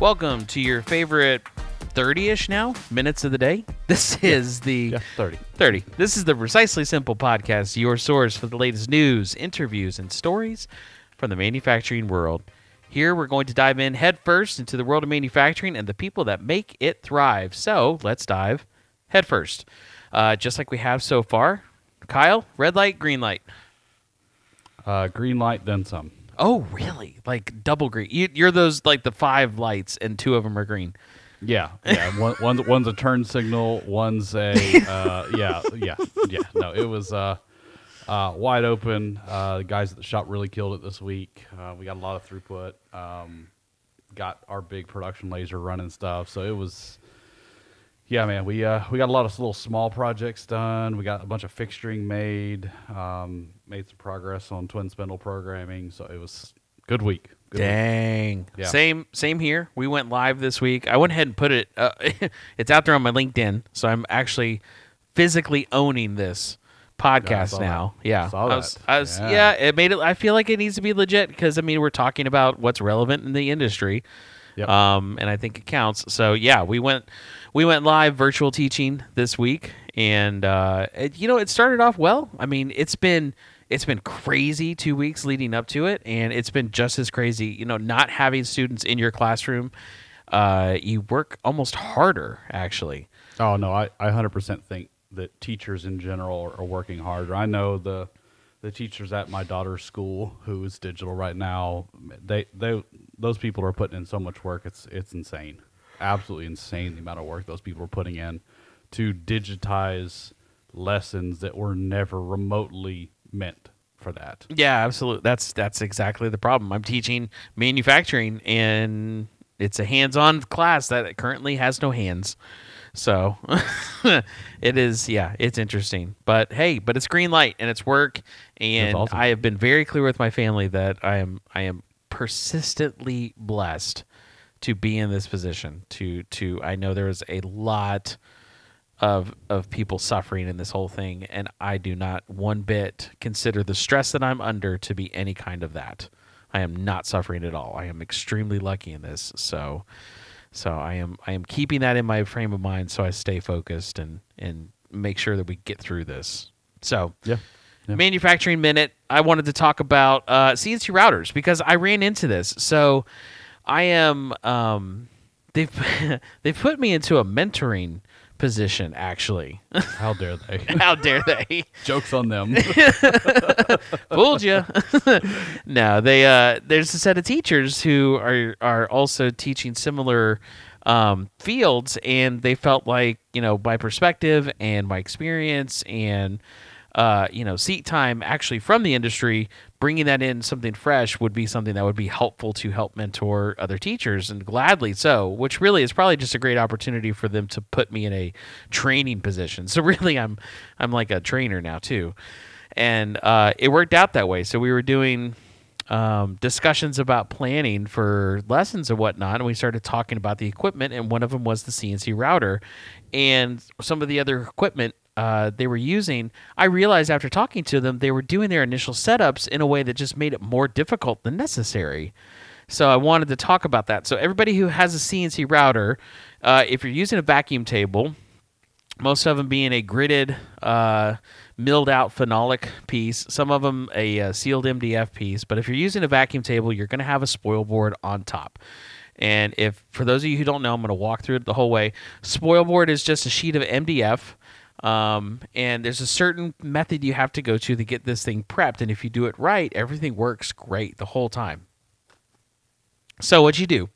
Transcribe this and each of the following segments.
Welcome to your favorite 30 ish now minutes of the day. This is the Yeah, 30. 30. This is the Precisely Simple podcast, your source for the latest news, interviews, and stories from the manufacturing world. Here we're going to dive in headfirst into the world of manufacturing and the people that make it thrive. So let's dive headfirst. Uh, just like we have so far. Kyle, red light, green light. Uh, green light, then some. Oh, really? Like double green. You, you're those like the five lights, and two of them are green. Yeah, yeah. One, one's, one's a turn signal. One's a uh, yeah, yeah, yeah. No, it was uh, uh, wide open. Uh, the guys at the shop really killed it this week. Uh, we got a lot of throughput. Um, got our big production laser running stuff. So it was, yeah, man. We uh, we got a lot of little small projects done. We got a bunch of fixturing made. Um, made some progress on twin spindle programming. So it was good week. Good week. Dang. Yeah. Same same here. We went live this week. I went ahead and put it uh, it's out there on my LinkedIn, so I'm actually physically owning this podcast saw now. that. Yeah. I was. I was- yeah. Yeah. it made it I feel like it needs to be legit because I mean we're talking about what's relevant in the industry. Yep. Um and I think it counts. So yeah, we went we went live virtual teaching this week and uh it, you know it started off well. I mean, it's been it's been crazy two weeks leading up to it and it's been just as crazy you know not having students in your classroom uh, you work almost harder actually Oh no, I, I 100% think that teachers in general are, are working harder. I know the the teachers at my daughter's school who is digital right now. They they those people are putting in so much work. It's it's insane, absolutely insane the amount of work those people are putting in to digitize lessons that were never remotely meant for that. yeah absolutely that's that's exactly the problem i'm teaching manufacturing and it's a hands-on class that currently has no hands so it is yeah it's interesting but hey but it's green light and it's work and awesome. i have been very clear with my family that i am i am persistently blessed to be in this position to to i know there is a lot of of people suffering in this whole thing and I do not one bit consider the stress that I'm under to be any kind of that. I am not suffering at all. I am extremely lucky in this. So so I am I am keeping that in my frame of mind so I stay focused and and make sure that we get through this. So Yeah. Yeah. manufacturing minute i wanted to talk about uh, cnc routers because i ran into this so i am um, they've they've put me into a mentoring position actually How dare they? how dare they Jokes on them. fooled you no they uh there's a set of teachers who are are also teaching similar um, fields and they felt like you know my perspective and my experience and uh, you know seat time actually from the industry bringing that in something fresh would be something that would be helpful to help mentor other teachers and gladly so which really is probably just a great opportunity for them to put me in a training position so really i'm i'm like a trainer now too and uh, it worked out that way. So we were doing um, discussions about planning for lessons and whatnot, and we started talking about the equipment, and one of them was the CNC router, and some of the other equipment. Uh, they were using, I realized after talking to them, they were doing their initial setups in a way that just made it more difficult than necessary. So I wanted to talk about that. So everybody who has a CNC router, uh, if you're using a vacuum table, most of them being a gridded, uh, milled out phenolic piece, some of them a uh, sealed MDF piece. But if you're using a vacuum table, you're going to have a spoil board on top. And if, for those of you who don't know, I'm going to walk through it the whole way. Spoil board is just a sheet of MDF. Um, and there's a certain method you have to go to to get this thing prepped. And if you do it right, everything works great the whole time. So what you do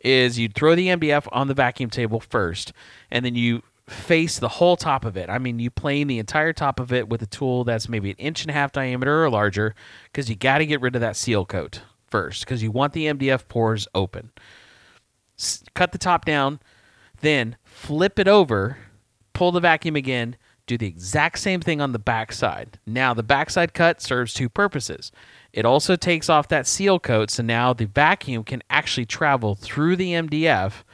is you throw the MDF on the vacuum table first, and then you face the whole top of it. I mean, you plane the entire top of it with a tool that's maybe an inch and a half diameter or larger, because you got to get rid of that seal coat first, because you want the MDF pores open. S- cut the top down, then flip it over, pull the vacuum again, do the exact same thing on the backside. Now, the backside cut serves two purposes. It also takes off that seal coat, so now the vacuum can actually travel through the MDF,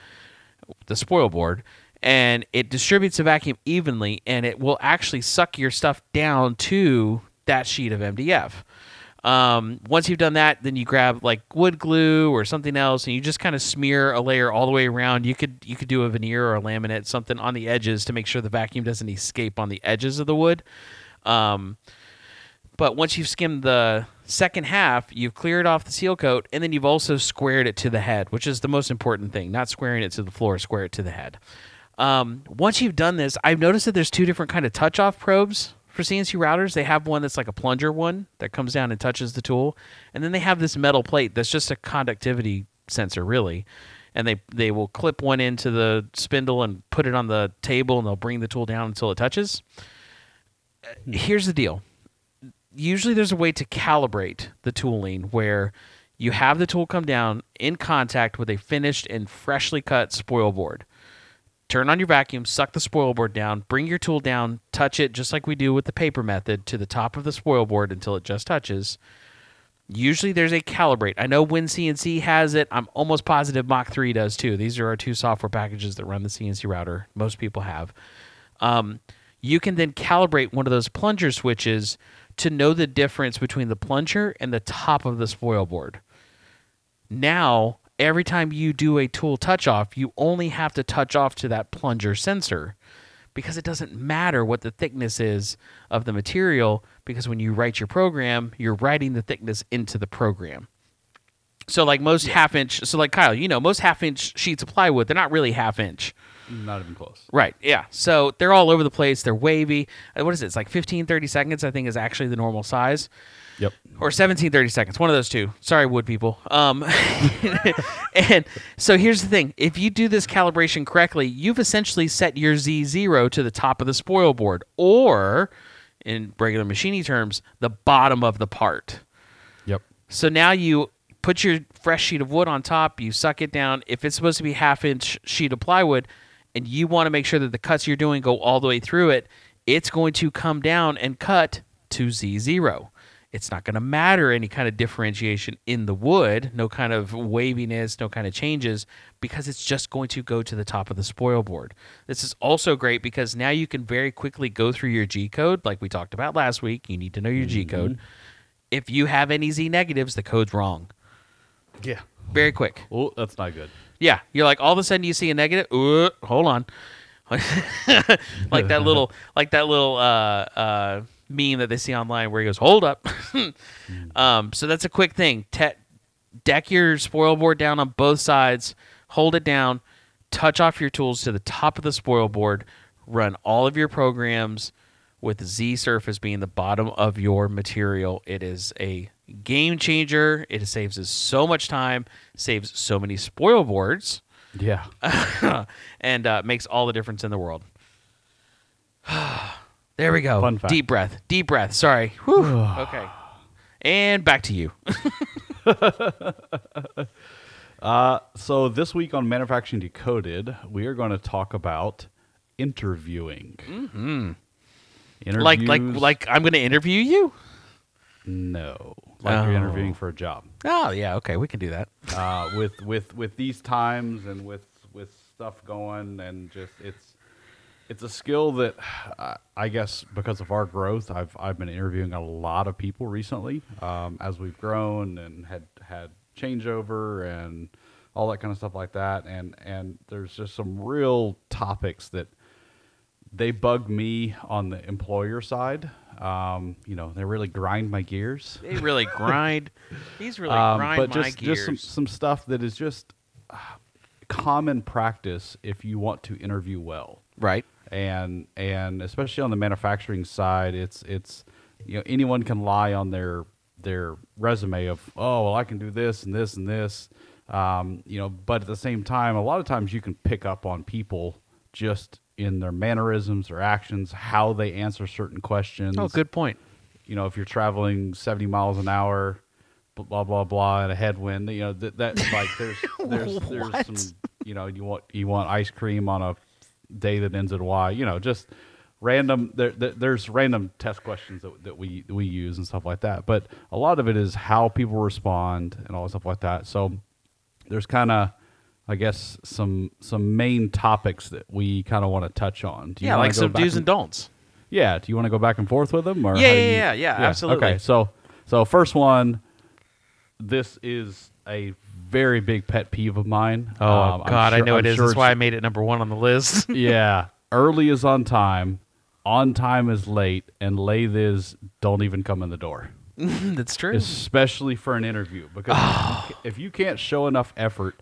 the spoil board, and it distributes the vacuum evenly, and it will actually suck your stuff down to that sheet of MDF. Um, once you've done that, then you grab like wood glue or something else, and you just kind of smear a layer all the way around. You could you could do a veneer or a laminate, something on the edges to make sure the vacuum doesn't escape on the edges of the wood. Um, but once you've skimmed the second half, you've cleared off the seal coat, and then you've also squared it to the head, which is the most important thing. Not squaring it to the floor, square it to the head. Um, once you've done this, I've noticed that there's two different kind of touch-off probes for CNC routers. They have one that's like a plunger one that comes down and touches the tool, and then they have this metal plate that's just a conductivity sensor, really. And they they will clip one into the spindle and put it on the table, and they'll bring the tool down until it touches. Hmm. Here's the deal usually there's a way to calibrate the tooling where you have the tool come down in contact with a finished and freshly cut spoil board. Turn on your vacuum, suck the spoil board down, bring your tool down, touch it just like we do with the paper method to the top of the spoil board until it just touches. Usually there's a calibrate. I know WinCNC has it. I'm almost positive Mach 3 does too. These are our two software packages that run the CNC router. Most people have. Um, you can then calibrate one of those plunger switches to know the difference between the plunger and the top of the spoil board. Now, every time you do a tool touch off, you only have to touch off to that plunger sensor because it doesn't matter what the thickness is of the material because when you write your program, you're writing the thickness into the program. So like most half inch, so like Kyle, you know, most half inch sheets of plywood, they're not really half inch. Not even close. Right. Yeah. So they're all over the place. They're wavy. Uh, What is it? It's like 15, 30 seconds, I think, is actually the normal size. Yep. Or 17, 30 seconds. One of those two. Sorry, wood people. Um, and so here's the thing if you do this calibration correctly, you've essentially set your Z0 to the top of the spoil board, or in regular machining terms, the bottom of the part. Yep. So now you put your fresh sheet of wood on top, you suck it down. If it's supposed to be half inch sheet of plywood and you want to make sure that the cuts you're doing go all the way through it, it's going to come down and cut to Z0. It's not going to matter any kind of differentiation in the wood, no kind of waviness, no kind of changes, because it's just going to go to the top of the spoil board. This is also great because now you can very quickly go through your G code, like we talked about last week. You need to know your G code. If you have any Z negatives, the code's wrong. Yeah. Very quick. Oh, that's not good. Yeah, you're like all of a sudden you see a negative. Ooh, hold on, like that little, like that little uh, uh, meme that they see online where he goes, "Hold up." um, so that's a quick thing. Te- deck your spoil board down on both sides. Hold it down. Touch off your tools to the top of the spoil board. Run all of your programs with Z surface being the bottom of your material. It is a game changer. It saves us so much time, saves so many spoil boards, Yeah. and uh, makes all the difference in the world. there we go. Fun fact. Deep breath. Deep breath. Sorry. Whew. okay. And back to you. Uh, so this week on Manufacturing Decoded, we are going to talk about interviewing. Mm-hmm. like like like I'm going to interview you? no, like you're Oh. interviewing for a job. Oh, yeah, okay, we can do that. Uh, with with with these times and with with stuff going and just it's it's a skill that uh, I guess because of our growth, I've I've been interviewing a lot of people recently um, as we've grown and had had changeover and all that kind of stuff like that. And and there's just some real topics that they bug me on the employer side. Um, you know, they really grind my gears. They really grind. These really Um, grind but my just gears. just some some stuff that is just uh, common practice if you want to interview well right. And and especially on the manufacturing side it's it's you know anyone can lie on their their resume of oh well I can do this and this and this. Um, you know but at the same time a lot of times you can pick up on people just in their mannerisms or actions how they answer certain questions. Oh, good point. you know, if you're traveling 70 miles an hour, blah blah blah, and a headwind, you know, that that's like there's there's there's some, you know, you want you want ice cream on a day that ends in Y, you know, just random there, there there's random test questions that, that we we use and stuff like that. But a lot of it is how people respond and all stuff like that. So there's kind of I guess some some main topics that we kind of want to touch on. Do you Yeah, like some do's and don'ts. Yeah. Do you want to go back and forth with them? Or Yeah, yeah, you- yeah, yeah, absolutely. Okay. So So first one, this is a very big pet peeve of mine. Oh Um, God, I sure- know I'm it is. sure That's why I made it number one on the list. yeah, early is on time, on time is late, and late is don't even come in the door. That's true. especially for an interview because if you if you can't show enough effort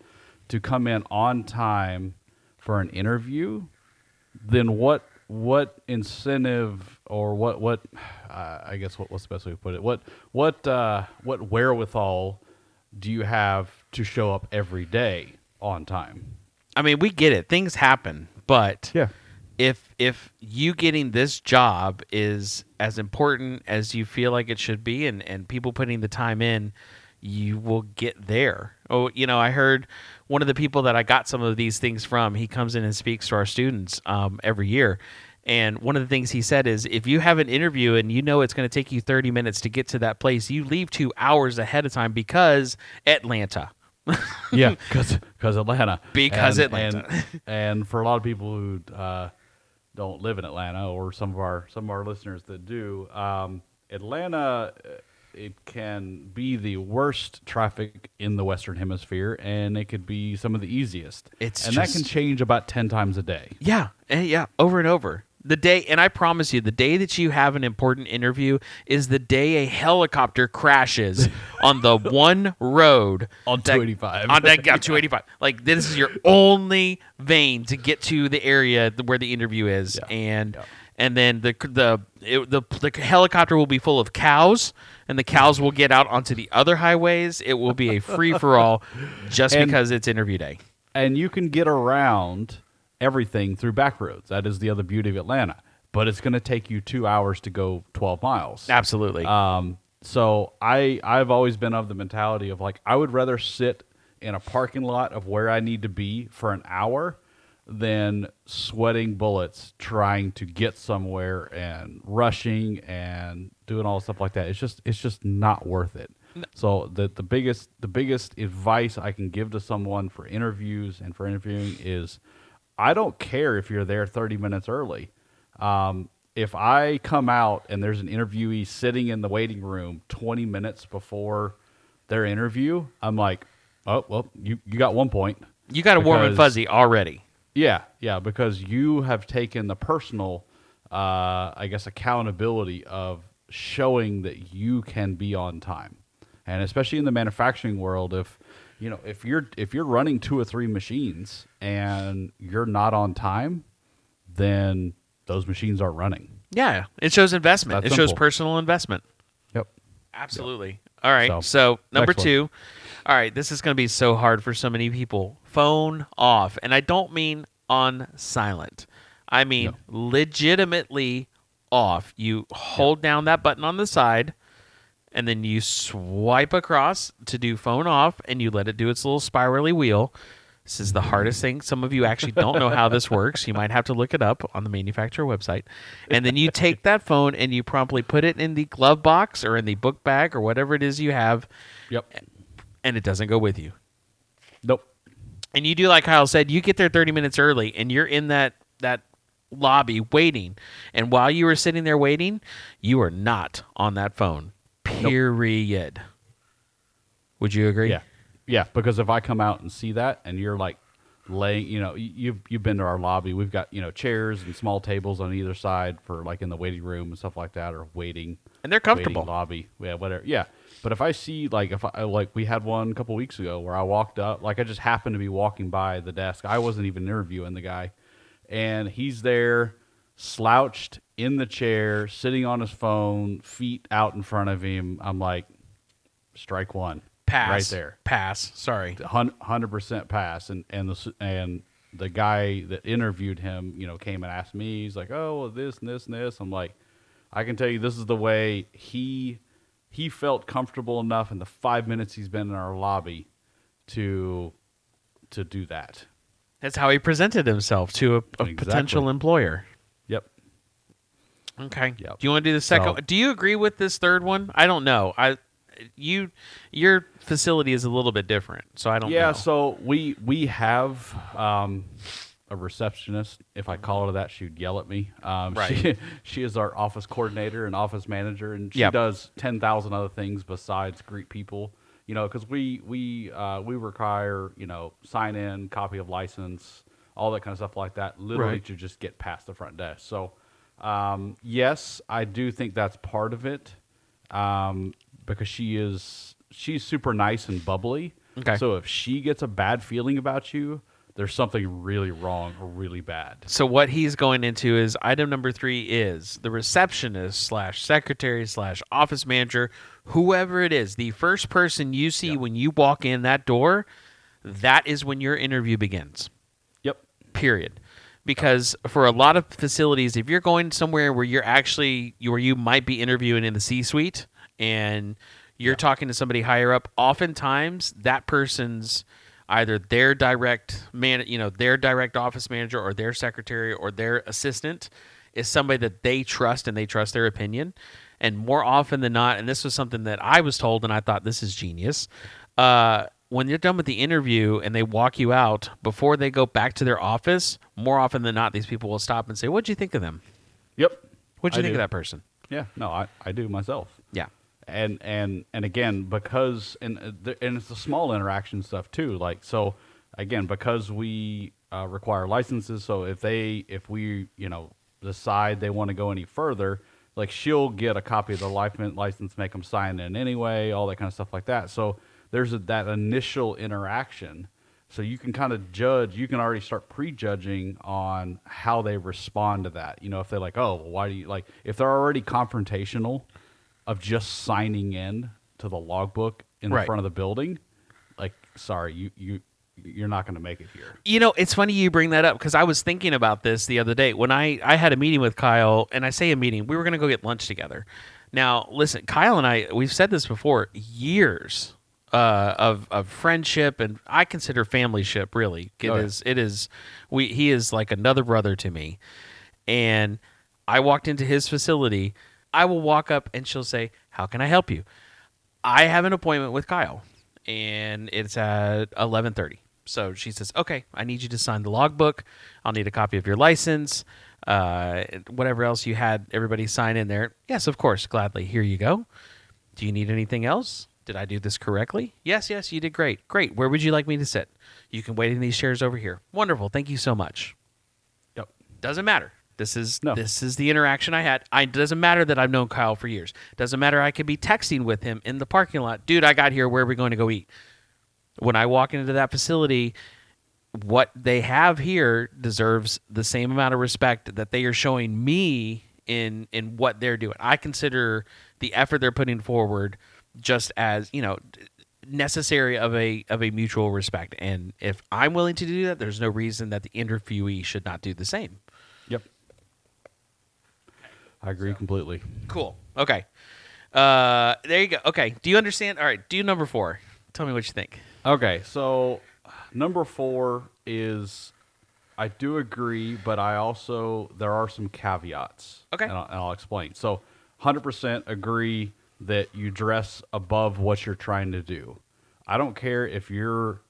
to come in on time for an interview then what what incentive or what what uh, I guess what what's the best way to put it what what uh, what wherewithal do you have to show up every day on time I mean, we get it. Things happen, but Yeah. if if you getting this job is as important as you feel like it should be, and and people putting the time in, you will get there. Oh, you know, I heard one of the people that I got some of these things from. He comes in and speaks to our students um, every year. And one of the things he said is if you have an interview and you know it's going to take you 30 minutes to get to that place, you leave two hours ahead of time because Atlanta. Yeah, because because Atlanta. Because and, Atlanta. and, and for a lot of people who uh, don't live in Atlanta, or some of our some of our listeners that do, um, Atlanta uh, it can be the worst traffic in the Western Hemisphere, and it could be some of the easiest. It's and that can change about ten times a day. Yeah, yeah, over and over. The day, and I promise you, the day that you have an important interview is the day a helicopter crashes on the one road On that- 285. On that yeah, 285. Like this is your only vein to get to the area where the interview is, Yeah. and Yeah. and then the the it, the the helicopter will be full of cows, and the cows will get out onto the other highways. It will be a free for all, just And- because it's interview day. and you can get around everything through back roads. That is the other beauty of Atlanta. But it's going to take you two hours to go twelve miles. Absolutely. Um, so I I've always been of the mentality of like I would rather sit in a parking lot of where I need to be for an hour than sweating bullets trying to get somewhere and rushing and doing all stuff like that. It's just it's just not worth it. So the the biggest the biggest advice I can give to someone for interviews and for interviewing is I don't care if you're there 30 minutes early. Um, if I come out and there's an interviewee sitting in the waiting room 20 minutes before their interview, I'm like, oh, well, you, you got one point. you got a warm and fuzzy already. Yeah, yeah, because you have taken the personal, uh, I guess, accountability of showing that you can be on time, and especially in the manufacturing world, if you know if you're if you're running two or three machines and you're not on time, then those machines aren't running. Yeah, it shows investment. That's it shows personal investment. Yep. Absolutely. All right. So, So, number next one. two. All right. This is going to be so hard for so many people. Phone off, and I don't mean on silent. I mean legitimately off. You hold down that button on the side, and then you swipe across to do phone off, and you let it do its little spirally wheel. This is the hardest thing. Some of you actually don't know how this works. You might have to look it up on the manufacturer website. And then you take that phone and you promptly put it in the glove box or in the book bag or whatever it is you have, Yep. and it doesn't go with you. Nope. And you do like Kyle said, you get there 30 minutes early and you're in that that lobby waiting. And while you were sitting there waiting, you are not on that phone. Period. Would you agree? Yeah, yeah. Because if I come out and see that, and you're like laying, you know, you- you've you've been to our lobby. We've got you know chairs and small tables on either side for like in the waiting room and stuff like that, or waiting. And they're comfortable. lobby, yeah, whatever. Yeah, but if I see like if I like we had one a couple weeks ago where I walked up, like I just happened to be walking by the desk. I wasn't even interviewing the guy, and he's there slouched in the chair, sitting on his phone, feet out in front of him. I'm like, strike one. Pass. Right there Pass. Sorry. hundred percent pass, and and the and the guy that interviewed him, you know, came and asked me. He's like, "Oh, well, this and this and this." I'm like, "I can tell you, this is the way he he felt comfortable enough in the five minutes he's been in our lobby to to do that." That's how he presented himself to a, a Exactly. potential employer. Okay. Yep. Do you want to do the second? So- Do you agree with this third one? I don't know. I you your facility is a little bit different, so I don't Yeah. know. So we we have um, a receptionist. If I call her that, she'd yell at me. Um, Right. She, she is our office coordinator and office manager, and she Yep. does ten thousand other things besides greet people. You know, because we we uh, we require you know sign in, copy of license, all that kind of stuff like that, literally Right. to just get past the front desk. So, um, yes, I do think that's part of it, um, because she is she's super nice and bubbly. Okay. So if she gets a bad feeling about you, there's something really wrong or really bad. So what he's going into is item number three is the receptionist slash secretary slash office manager, whoever it is, the first person you see when you walk in that door, that is when your interview begins. Yep. Period. Because for a lot of facilities, if you're going somewhere where you're actually where you might be interviewing in the C-suite and you're talking to somebody higher up, oftentimes that person's either their direct man, you know, their direct office manager or their secretary or their assistant is somebody that they trust and they trust their opinion. And more often than not, and this was something that I was told and I thought this is genius. Uh, when you're done with the interview and they walk you out before they go back to their office, more often than not, these people will stop and say, "What'd you think of them? Yep. What'd you I think do. of that person?" Yeah. No, I, I do myself. Yeah, and and and again because and uh, and it's the small interaction stuff too like so again because we uh, require licenses so if they if we you know decide they want to go any further like she'll get a copy of the license license make them sign in anyway all that kind of stuff like that so there's a, that initial interaction so you can kind of judge you can already start prejudging on how they respond to that you know if they're like oh well, why do you like if they're already confrontational of just signing in to the logbook in Right. the front of the building, like sorry, you you you're not going to make it here. You know, it's funny you bring that up because I was thinking about this the other day when I I had a meeting with Kyle, and I say a meeting, we were going to go get lunch together. Now, listen, Kyle and I, we've said this before, years uh, of of friendship, and I consider family ship. Really, it is. Oh, yeah. It is. We he is like another brother to me, and I walked into his facility. I will walk up, and she'll say, "How can I help you?" I have an appointment with Kyle, and it's at eleven thirty. So she says, "Okay, I need you to sign the logbook. I'll need a copy of your license, uh, whatever else you had everybody sign in there." Yes, of course, gladly. Here you go. Do you need anything else? Did I do this correctly? Yes, yes, you did great. Great. Where would you like me to sit? You can wait in these chairs over here. Wonderful. Thank you so much. Yep. Doesn't matter. This is No. this is the interaction I had. I doesn't matter that I've known Kyle for years. Doesn't matter I could be texting with him in the parking lot. Dude, I got here. Where are we going to go eat? When I walk into that facility, what they have here deserves the same amount of respect that they are showing me in in what they're doing. I consider the effort they're putting forward just as, you know, necessary of a of a mutual respect. And if I'm willing to do that, there's no reason that the interviewee should not do the same. Yep. I agree completely. Cool. Okay. Uh, there you go. Okay. Do you understand? All right. Do number four. Tell me what you think. Okay, so number four is I do agree, but I also there are some caveats. Okay. and I'll, and I'll explain. So, hundred percent agree that you dress above what you're trying to do. I don't care if you're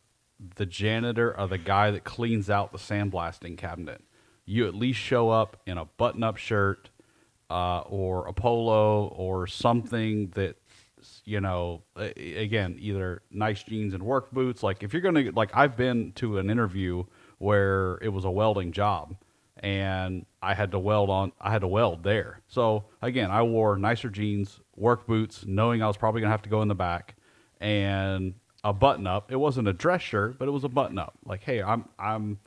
the janitor or the guy that cleans out the sandblasting cabinet. You at least show up in a button-up shirt uh, or a polo or something that you know again either nice jeans and work boots like if you're gonna like i've been to an interview where it was a welding job and i had to weld on i had to weld there so again i wore nicer jeans work boots knowing i was probably gonna have to go in the back and a button up it wasn't a dress shirt but it was a button up like hey i'm i'm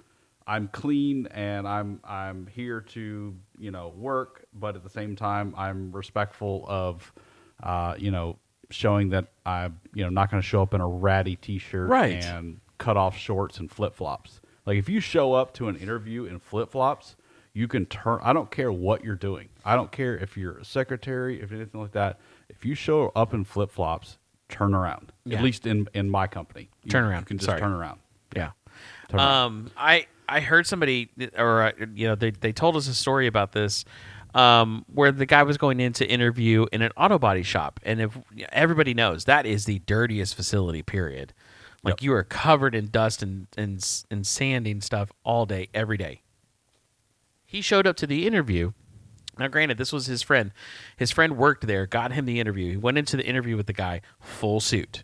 I'm clean and I'm I'm here to you know work, but at the same time I'm respectful of uh, you know showing that I'm you know not going to show up in a ratty T-shirt Right. and cut off shorts and flip flops. Like if you show up to an interview in flip flops, you can turn. I don't care what you're doing. I don't care if you're a secretary, if anything like that. If you show up in flip flops, turn around. Yeah. At least in in my company, You- Turn around. You can just Sorry. turn around. Yeah. Turn around. Um, I I heard somebody, or uh, you know, they they told us a story about this, um, where the guy was going in to interview in an auto body shop, and if everybody knows that is the dirtiest facility, period. Like you are covered in dust and, and and sanding stuff all day, every day. He showed up to the interview. Now, granted, this was his friend. His friend worked there, got him the interview. He went into the interview with the guy, full suit.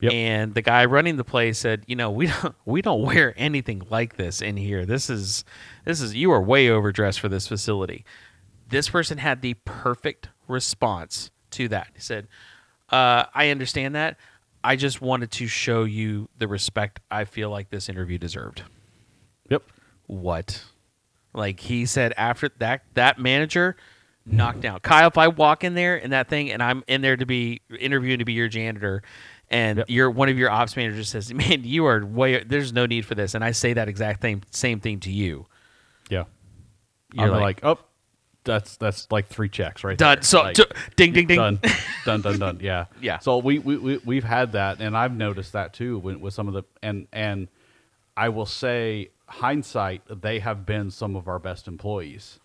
Yep. And the guy running the place said, "You know, we don't we don't wear anything like this in here. This is this is you are way overdressed for this facility." This person had the perfect response to that. He said, uh, "I understand that. I just wanted to show you the respect I feel like this interview deserved." Yep. What? Like he said after that that manager knocked down. Kyle, if I walk in there and that thing and I'm in there to be interviewing to be your janitor and Yep. you're one of your ops managers says, Man, you are way there's no need for this and I say that exact same same thing to you. Yeah. You're I'm like, like, oh, that's that's like three checks right Done. there. So Like, ding ding ding. done, done, done, done. Yeah, Yeah. So we we we we've had that, and I've noticed that too with, with some of the and and I will say hindsight, they have been some of our best employees.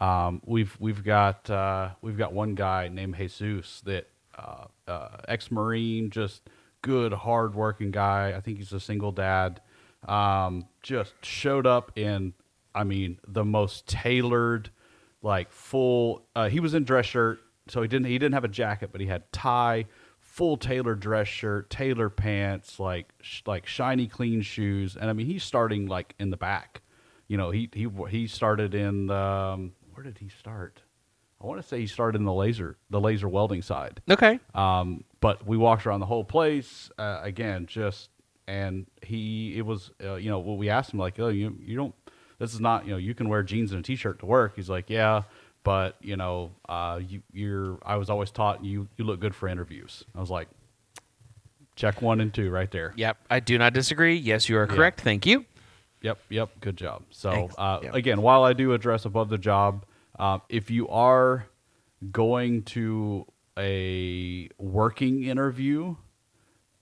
Um, we've we've got uh, we've got one guy named Jesus that uh, uh, ex Marine, just good, hard working guy. I think he's a single dad. Um, just showed up in, I mean, the most tailored, like full. Uh, he was in dress shirt, so he didn't he didn't have a jacket, but he had tie, full tailor dress shirt, tailor pants, like sh- like shiny clean shoes, and I mean he's starting like in the back. You know, he he he started in the, um, where did he start? I want to say he started in the laser the laser welding side. Okay. Um, but we walked around the whole place uh, again, just and he it was uh, you know what we asked him like oh you you don't this is not you know you can wear jeans and a t-shirt to work. He's like yeah, but you know uh, you you're I was always taught you you look good for interviews. I was like check one and two right there. Yep. I do not disagree. Yes, you are Yeah. correct. Thank you. Yep, yep, good job. So uh, Yep. again, while I do address above the job, uh, if you are going to a working interview,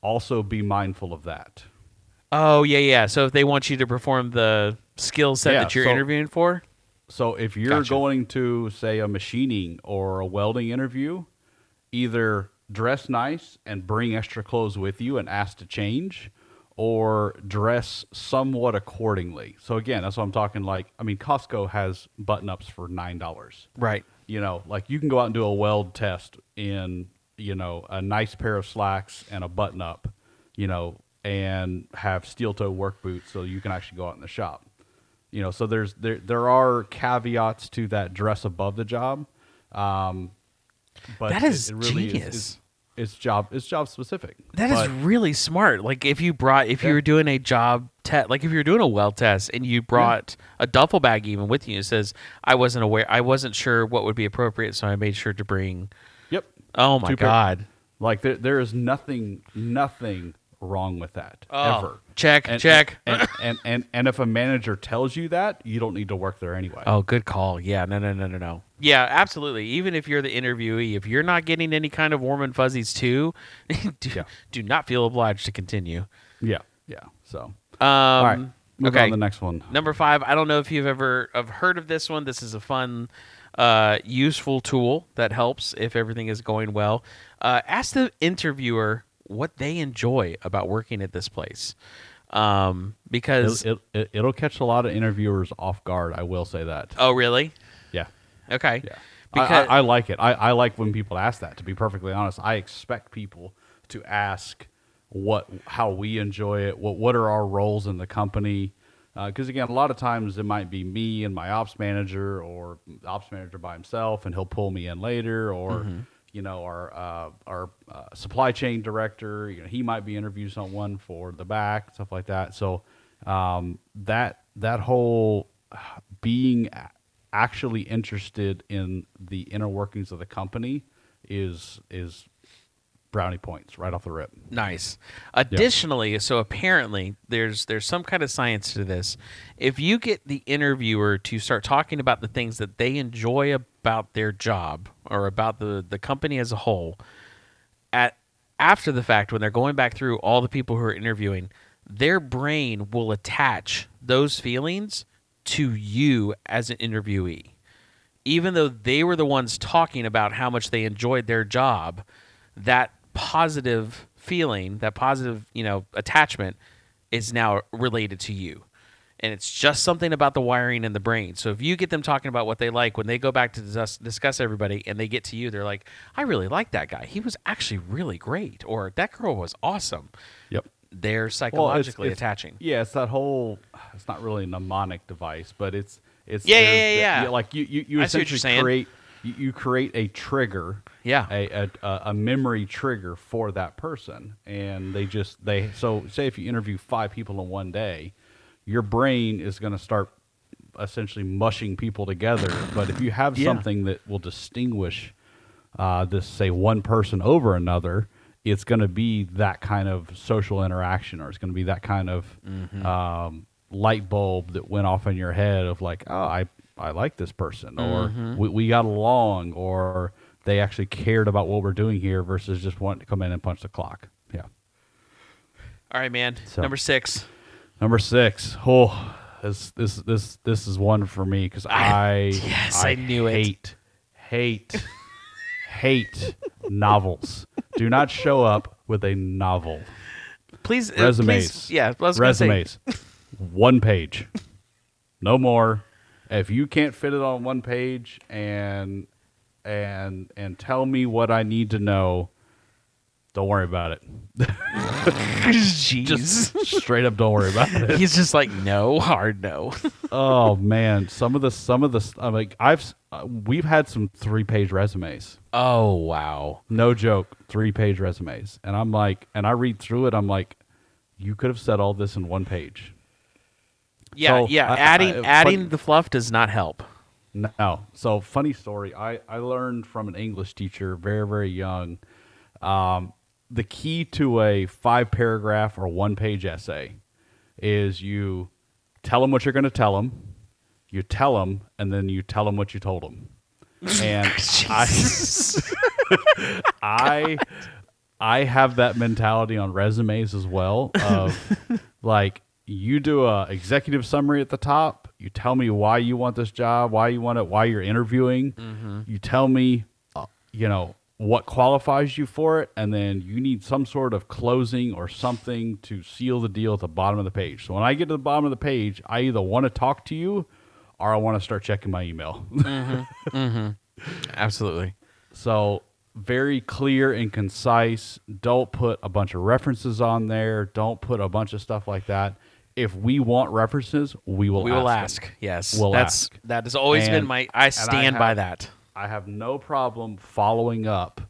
also be mindful of that. Oh yeah, yeah. So if they want you to perform the skill set Yeah, that you're so- interviewing for, So if you're Gotcha. going to say a machining or a welding interview, either dress nice and bring extra clothes with you and ask to change, or dress somewhat accordingly. So again, that's what I'm talking like. I mean, Costco has button ups for nine dollars. right? You know, like you can go out and do a weld test in you know a nice pair of slacks and a button up, you know, and have steel toe work boots so you can actually go out in the shop you know so there's there there are caveats to that dress above the job um but that is it- is it, really genius. is, it's job it's job specific That is But- really smart. Like if you brought, if you were doing a job test, like if you were doing a well test and you brought a duffel bag even with you, it says, "I wasn't aware, I wasn't sure what would be appropriate, so I made sure to bring." yep Oh my Two pair- god! like there, there is nothing nothing wrong with that Oh, ever check, and, check. and, and and and if a manager tells you that you don't need to work there anyway Oh, good call. Yeah, no, no, no, no, no. Yeah, absolutely. Even if you're the interviewee, if you're not getting any kind of warm and fuzzies too, do, Yeah. do not feel obliged to continue. yeah yeah so Um, all right move okay. on to the next one Number five, I don't know if you've ever have heard of this one. This is a fun, uh, useful tool that helps if everything is going well. Uh, ask the interviewer what they enjoy about working at this place, um, because it, it, it'll catch a lot of interviewers off guard i will say that oh really? yeah Okay, Yeah. Because I, I like it. I, I like when people ask that. To be perfectly honest, I expect people to ask what, how we enjoy it. What, what are our roles in the company? Because again, a lot of times it might be me and my ops manager, or ops manager by himself, and he'll pull me in later, or you know, our uh, our uh, supply chain director. You know, he might be interviewing someone for the back, stuff like that. So um, that that whole being actually interested in the inner workings of the company is is brownie points right off the rip. Nice. Additionally, so apparently there's there's some kind of science to this. If you get the interviewer to start talking about the things that they enjoy about their job or about the the company as a whole, at after the fact when they're going back through all the people who are interviewing, their brain will attach those feelings to you as an interviewee. Even though they were the ones talking about how much they enjoyed their job, that positive feeling, that positive, you know, attachment is now related to you. And it's just something about the wiring in the brain. So if you get them talking about what they like when they go back to discuss, discuss everybody and they get to you, they're like, "I really like that guy. He was actually really great," or "That girl was awesome." Yep. They're Well, it's- psychologically it's- attaching. Yeah, it's that whole. It's not really a mnemonic device, but it's it's Yeah, yeah, yeah, the- yeah. like you you, you I see what you're essentially create you, you create a trigger. Yeah. A a a memory trigger for that person, and they just they so say if you interview five people in one day, your brain is going to start essentially mushing people together. But if you have Yeah. something that will distinguish uh, this say one person over another, it's going to be that kind of social interaction, or it's going to be that kind of um, light bulb that went off in your head of like, oh, I I like this person, or we, we got along, or they actually cared about what we're doing here versus just wanting to come in and punch the clock. Yeah. All right, man. So- Number six. Number six. Oh, this this this this is one for me because I yes, I knew it. hate, hate, hate novels. Do not show up with a novel. Please, uh, Resumes. please- yeah, I was gonna say- Resumes. one page. No more. If you can't fit it on one page and and and tell me what I need to know, don't worry about it. Jeez. Just straight up don't worry about it. He's just like no, hard no. oh man, some of the some of the I'm like I've uh, we've had some three page resumes. oh wow. No joke, three page resumes, and I'm like, and I read through it, I'm like, you could have said all this in one page. Yeah, So, yeah. I- adding I- adding fun- the fluff does not help. No. So funny story. I I learned from an English teacher very very young. Um, the key to a five paragraph or one page essay is you tell them what you're going to tell them, you tell them, and then you tell them what you told them. And I I I have that mentality on resumes as well of like you do a executive summary at the top, you tell me why you want this job, why you want it, why you're interviewing. You tell me uh, you know what qualifies you for it and then you need some sort of closing or something to seal the deal at the bottom of the page. So when I get to the bottom of the page, I either want to talk to you or I want to start checking my email. Mm-hmm. Mm-hmm. Absolutely. So very clear and concise. Don't put a bunch of references on there. Don't put a bunch of stuff like that. If we want references, we will. We will ask. ask. them. Yes. We'll That's ask. that has always been my I and I stand by that. I have no problem following up.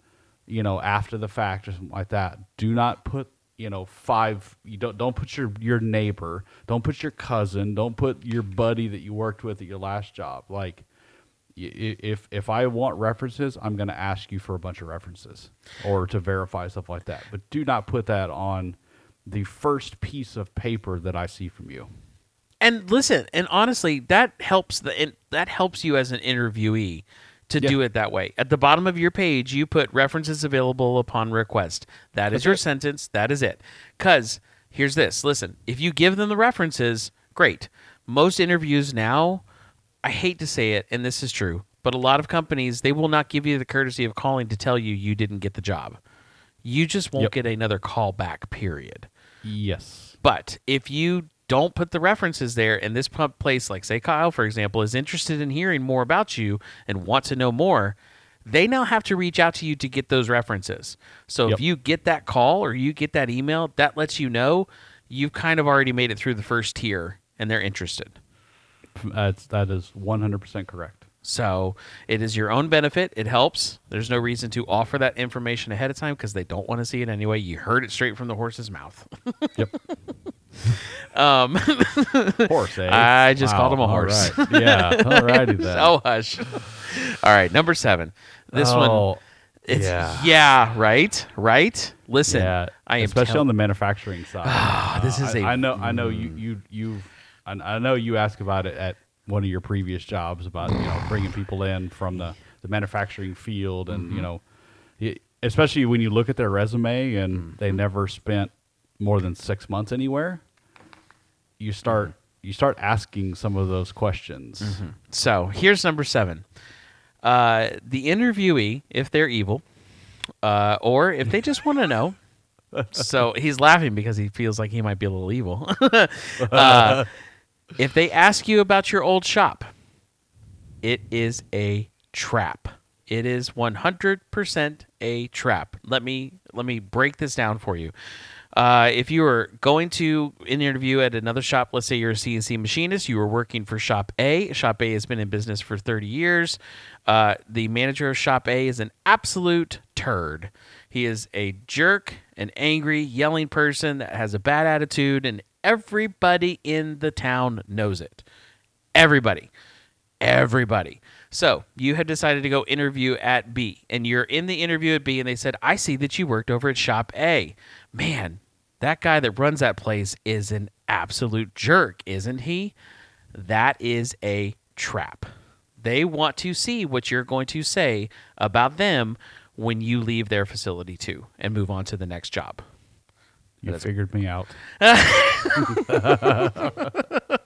You know, after the fact or something like that. Do not put you know five. You don't don't put your your neighbor. Don't put your cousin. Don't put your buddy that you worked with at your last job. Like if if I want references, I'm going to ask you for a bunch of references or to verify stuff like that. But do not put that on the first piece of paper that I see from you. And listen, and honestly, that helps the that helps you as an interviewee to Yeah. do it that way. At the bottom of your page, you put references available upon request. That is That's your it. sentence. That is it. Cuz here's this. Listen, if you give them the references, great. Most interviews now, I hate to say it and this is true, but a lot of companies they will not give you the courtesy of calling to tell you you didn't get the job. You just won't Yep. get another call back, period. Yes. But if you don't put the references there, and this place, like say Kyle, for example, is interested in hearing more about you and want to know more, they now have to reach out to you to get those references. So Yep. if you get that call or you get that email, that lets you know you've kind of already made it through the first tier and they're interested. That's that is 100% correct. So it is your own benefit. It helps. There's no reason to offer that information ahead of time because they don't want to see it anyway. You heard it straight from the horse's mouth. Yep. um, horse, eh? I just called him a horse. right. Yeah. All righty then. Oh hush. All right, number seven. This one, Oh, it's yeah. yeah. right, right. Listen, yeah, I am especially tell- on the manufacturing side. Ah, this is I a- I know. I know you. You. You. I I know you asked about it at one of your previous jobs about you know bringing people in from the the manufacturing field and Mm-hmm. you know, especially when you look at their resume and they Mm-hmm. never spent more than six months anywhere. You start. You start asking some of those questions. Mm-hmm. So here's number seven. Uh, the interviewee, if they're evil, uh, or if they just want to know, so he's laughing because he feels like he might be a little evil. uh, if they ask you about your old shop, it is a trap. It is 100% a trap. Let me let me break this down for you. Uh, if you were going to an interview at another shop, let's say you're a CNC machinist, you were working for Shop A. Shop A has been in business for 30 years. Uh, the manager of Shop A is an absolute turd. He is a jerk, an angry, yelling person that has a bad attitude, and everybody in the town knows it. Everybody. Everybody. So you have decided to go interview at B, and you're in the interview at B, and they said, I see that you worked over at Shop A. Man, that guy that runs that place is an absolute jerk, isn't he? That is a trap. They want to see what you're going to say about them when you leave their facility too and move on to the next job. You figured me out.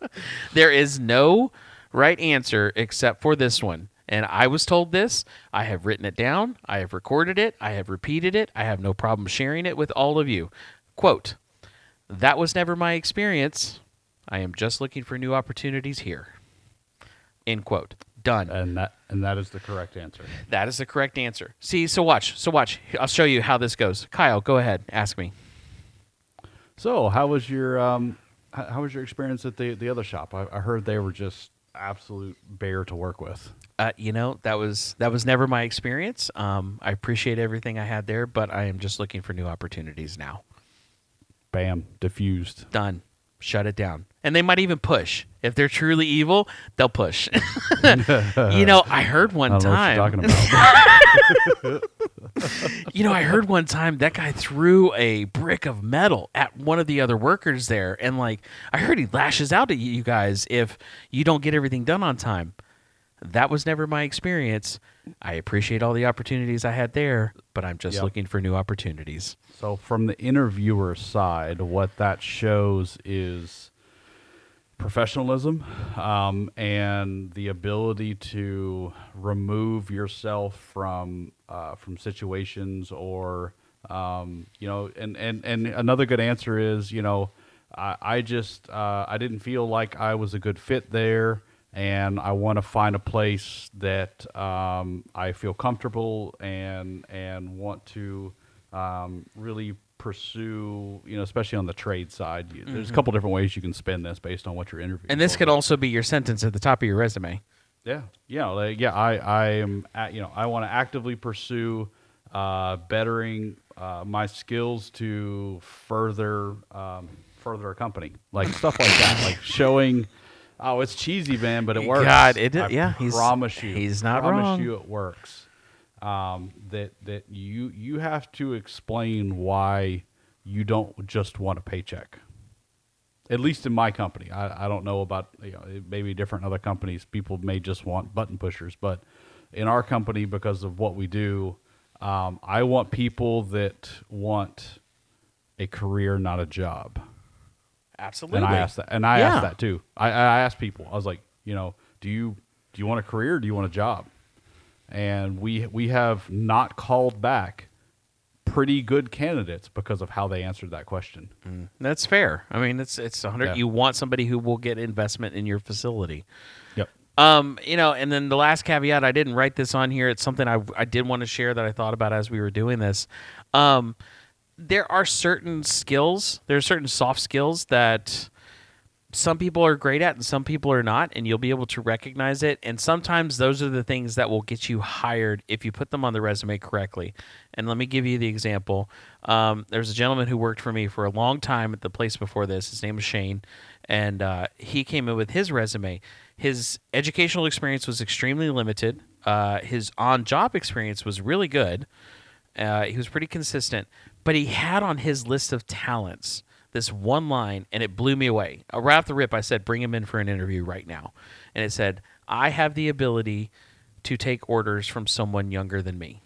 There is no right answer except for this one. And I was told this. I have written it down. I have recorded it. I have repeated it. I have no problem sharing it with all of you. Quote That was never my experience. I am just looking for new opportunities here. End quote. Done. And that and that is the correct answer. That is the correct answer. See, so watch. So watch. I'll show you how this goes. Kyle, go ahead. Ask me. So, how was your um, how, was your experience at the the other shop? I, I heard they were just absolute bear to work with. Uh, you know that was that was never my experience. Um, I appreciate everything I had there, but I am just looking for new opportunities now. Bam, diffused. Done. Shut it down. And they might even push. If they're truly evil, they'll push. you know, I heard one I time. know what you're talking about. You know, I heard one time that guy threw a brick of metal at one of the other workers there, and like I heard he lashes out at you guys if you don't get everything done on time. That was never my experience. I appreciate all the opportunities I had there, but I'm just Yep. looking for new opportunities. So, from the interviewer side, what that shows is professionalism um, and the ability to remove yourself from uh, from situations or um, you know and, and and another good answer is you know I, I just uh, I didn't feel like I was a good fit there and I want to find a place that um, I feel comfortable and and want to um, really pursue, you know, especially on the trade side. You- There's a couple different ways you can spin this based on what you're interviewing. And this for. could also be your sentence at the top of your resume. yeah, yeah, like, yeah. I, I am, at, you know, I want to actively pursue uh, bettering uh, my skills to further um, further a company, like stuff like that, like showing. Oh, it's cheesy, man, but it works. God, it- I yeah, he's- promise you, he's not promise wrong. you, it works. Um, that that you you have to explain why you don't just want a paycheck. At least in my company, I, I don't know about you know it may be different in other companies. People may just want button pushers, but in our company, because of what we do, um, I want people that want a career, not a job. Absolutely. And I asked that, and I Yeah. asked that too. I, I asked people. I was like, you know, do you do you want a career? or Do you want a job? And we we have not called back pretty good candidates because of how they answered that question. That's fair. I mean, it's it's 100 Yeah. you want somebody who will get investment in your facility. Yep. Um, you know, and then the last caveat, I didn't write this on here. It's something I I did want to share that I thought about as we were doing this. Um, there are certain skills, there are certain soft skills that some people are great at and some people are not, and you'll be able to recognize it. And sometimes those are the things that will get you hired if you put them on the resume correctly. And let me give you the example. Um, there's a gentleman who worked for me for a long time at the place before this. His name was Shane, and uh, he came in with his resume. His educational experience was extremely limited. Uh, his on-job experience was really good. Uh, he was pretty consistent, but he had on his list of talents this one line, and it blew me away. Uh, Right off the rip, I said, "Bring him in for an interview right now," and it said, "I have the ability to take orders from someone younger than me."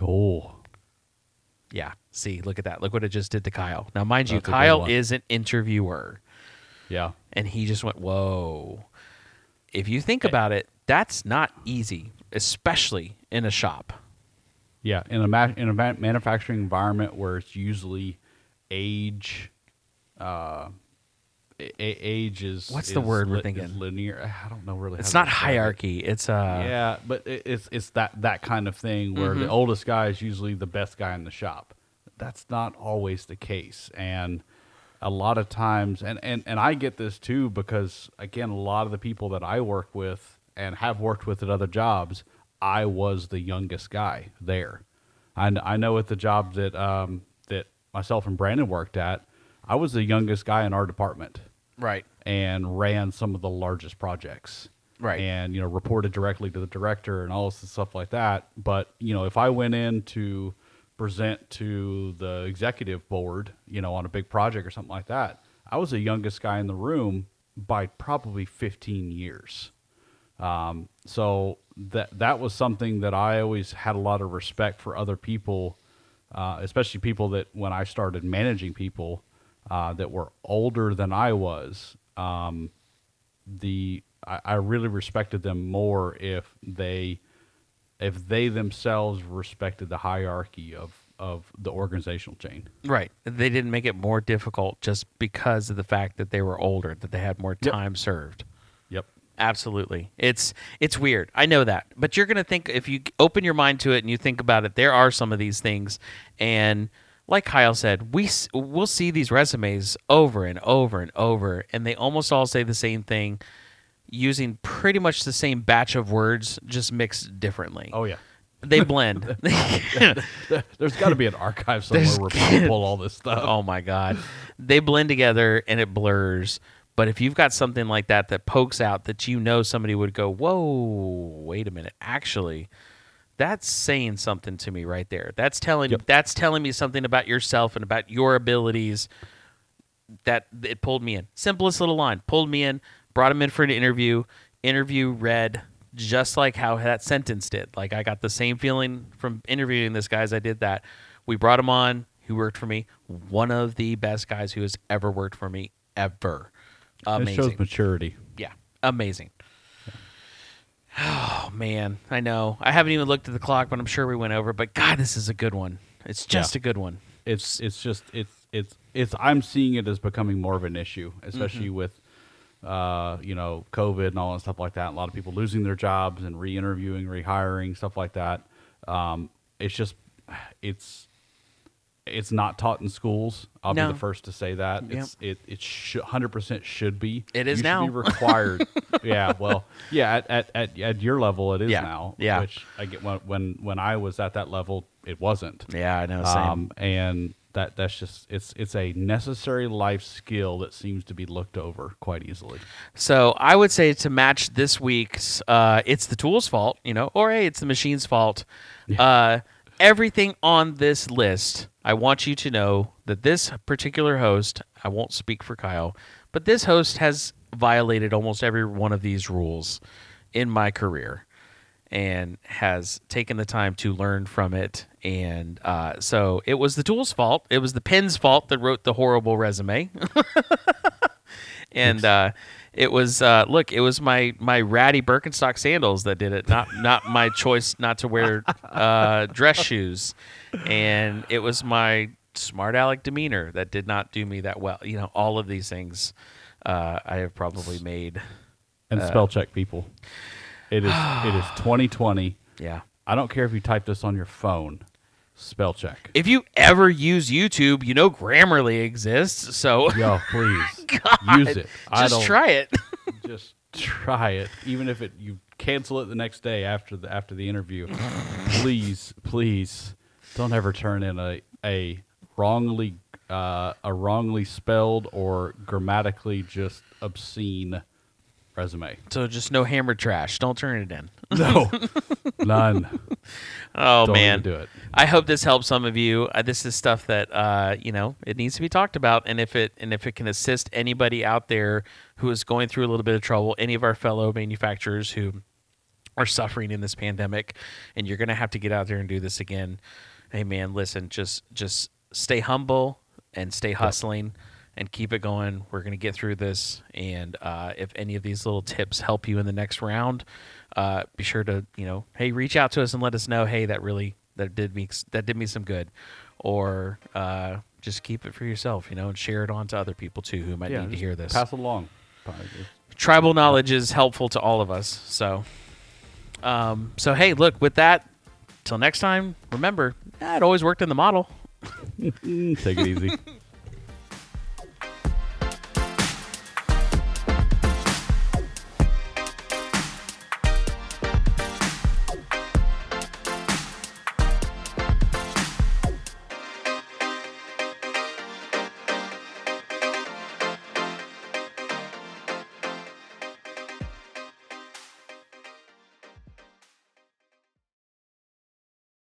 Oh, Yeah, see, look at that. Look what it just did to Kyle. Now, mind you, That's good Kyle is an interviewer, Yeah. and he just went, "Whoa." If you think about it, that's not easy, especially in a shop. Yeah, in a ma- in a ma- manufacturing environment where it's usually age, uh, a- age is What's the is word we're li- is thinking? Linear. I don't know really. It's to not describe it. hierarchy. It's uh yeah, but it, it's it's that that kind of thing where Mm-hmm. the oldest guy is usually the best guy in the shop. That's not always the case, and a lot of times, and and and I get this too because again, a lot of the people that I work with and have worked with at other jobs, I was the youngest guy there. I kn- I know at the job that um that myself and Brandon worked at, I was the youngest guy in our department right. and ran some of the largest projects. Right. And, you know, reported directly to the director and all this stuff like that. But, you know, if I went in to present to the executive board, you know, on a big project or something like that, I was the youngest guy in the room by probably 15 years. Um, so that that was something that I always had a lot of respect for other people, uh, especially people that when I started managing people uh, that were older than I was. Um, the I, I really respected them more if they if they themselves respected the hierarchy of of the organizational chain. Right. They didn't make it more difficult just because of the fact that they were older, that they had more Yep. time served. Absolutely. It's it's weird. I know that. But you're going to think if you open your mind to it and you think about it, there are some of these things and like Kyle said, we we'll see these resumes over and over and over and they almost all say the same thing using pretty much the same batch of words just mixed differently. Oh yeah. They blend. There's got to be an archive somewhere There's- where people pull all this stuff. oh my god they blend together and it blurs but if you've got something like that that pokes out that you know somebody would go whoa wait a minute actually that's saying something to me right there. That's telling Yep. that's telling me something about yourself and about your abilities that it pulled me in. Simplest little line pulled me in brought him in for an interview interview read just like how that sentence did. Like i got the same feeling from interviewing this guy as i did that. We brought him on He worked for me one of the best guys who has ever worked for me ever it amazing shows maturity. yeah, amazing. Oh man, I know. I haven't even looked at the clock, but I'm sure we went over. But God, this is a good one. It's just Yeah. a good one. It's it's just it's it's it's I'm seeing it as becoming more of an issue, especially Mm-hmm. with uh, you know, COVID and all that stuff like that. A lot of people losing their jobs and re-interviewing, rehiring, stuff like that. Um, it's just it's it's not taught in schools. I'll No. be the first to say that. Yep. It's it it should hundred percent should be. It is You should now. be required. yeah, well, yeah, at, at, at, at your level it is Yeah, now. yeah. Which I get when when when I was at that level it wasn't. Yeah, I know. Same. Um, and that that's just it's it's a necessary life skill that seems to be looked over quite easily. So I would say to match this week's, uh, it's the tool's fault, you know, or hey, it's the machine's fault. Uh, everything on this list, I want you to know that this particular host, I won't speak for Kyle, but this host has violated almost every one of these rules in my career and has taken the time to learn from it. And uh, so it was the tool's fault. It was the pen's fault that wrote the horrible resume. and uh, it was uh, look, it was my my ratty Birkenstock sandals that did it, not not my choice not to wear uh, dress shoes, and it was my smart aleck demeanor that did not do me that well. You know, all of these things uh, I have probably made. Uh, And spell check people. It is it is 2020. Yeah. I don't care if you type this on your phone. Spell check. If you ever use YouTube, you know Grammarly exists. So Yo, please God, use it. I Just try it. just try it. Even if it you cancel it the next day after the after the interview. please, please don't ever turn in a a wrongly uh, a wrongly spelled or grammatically just obscene resume. so just no hammer trash. Don't turn it in. No, none. Oh Don't man, do it. I hope this helps some of you. Uh, this is stuff that uh, you know it needs to be talked about, and if it and if it can assist anybody out there who is going through a little bit of trouble, any of our fellow manufacturers who are suffering in this pandemic, and you're going to have to get out there and do this again. Hey man, listen, just just stay humble and stay hustling. And keep it going. We're going to get through this. And uh, if any of these little tips help you in the next round, uh, be sure to you know, hey, reach out to us and let us know. Hey, that really that did me that did me some good, or uh, just keep it for yourself, you know, and share it on to other people too who might yeah, need to hear this. Pass along. Tribal knowledge is helpful to all of us. So, um, so hey, look with that. Till next time, remember, it always worked in the model. Take it easy.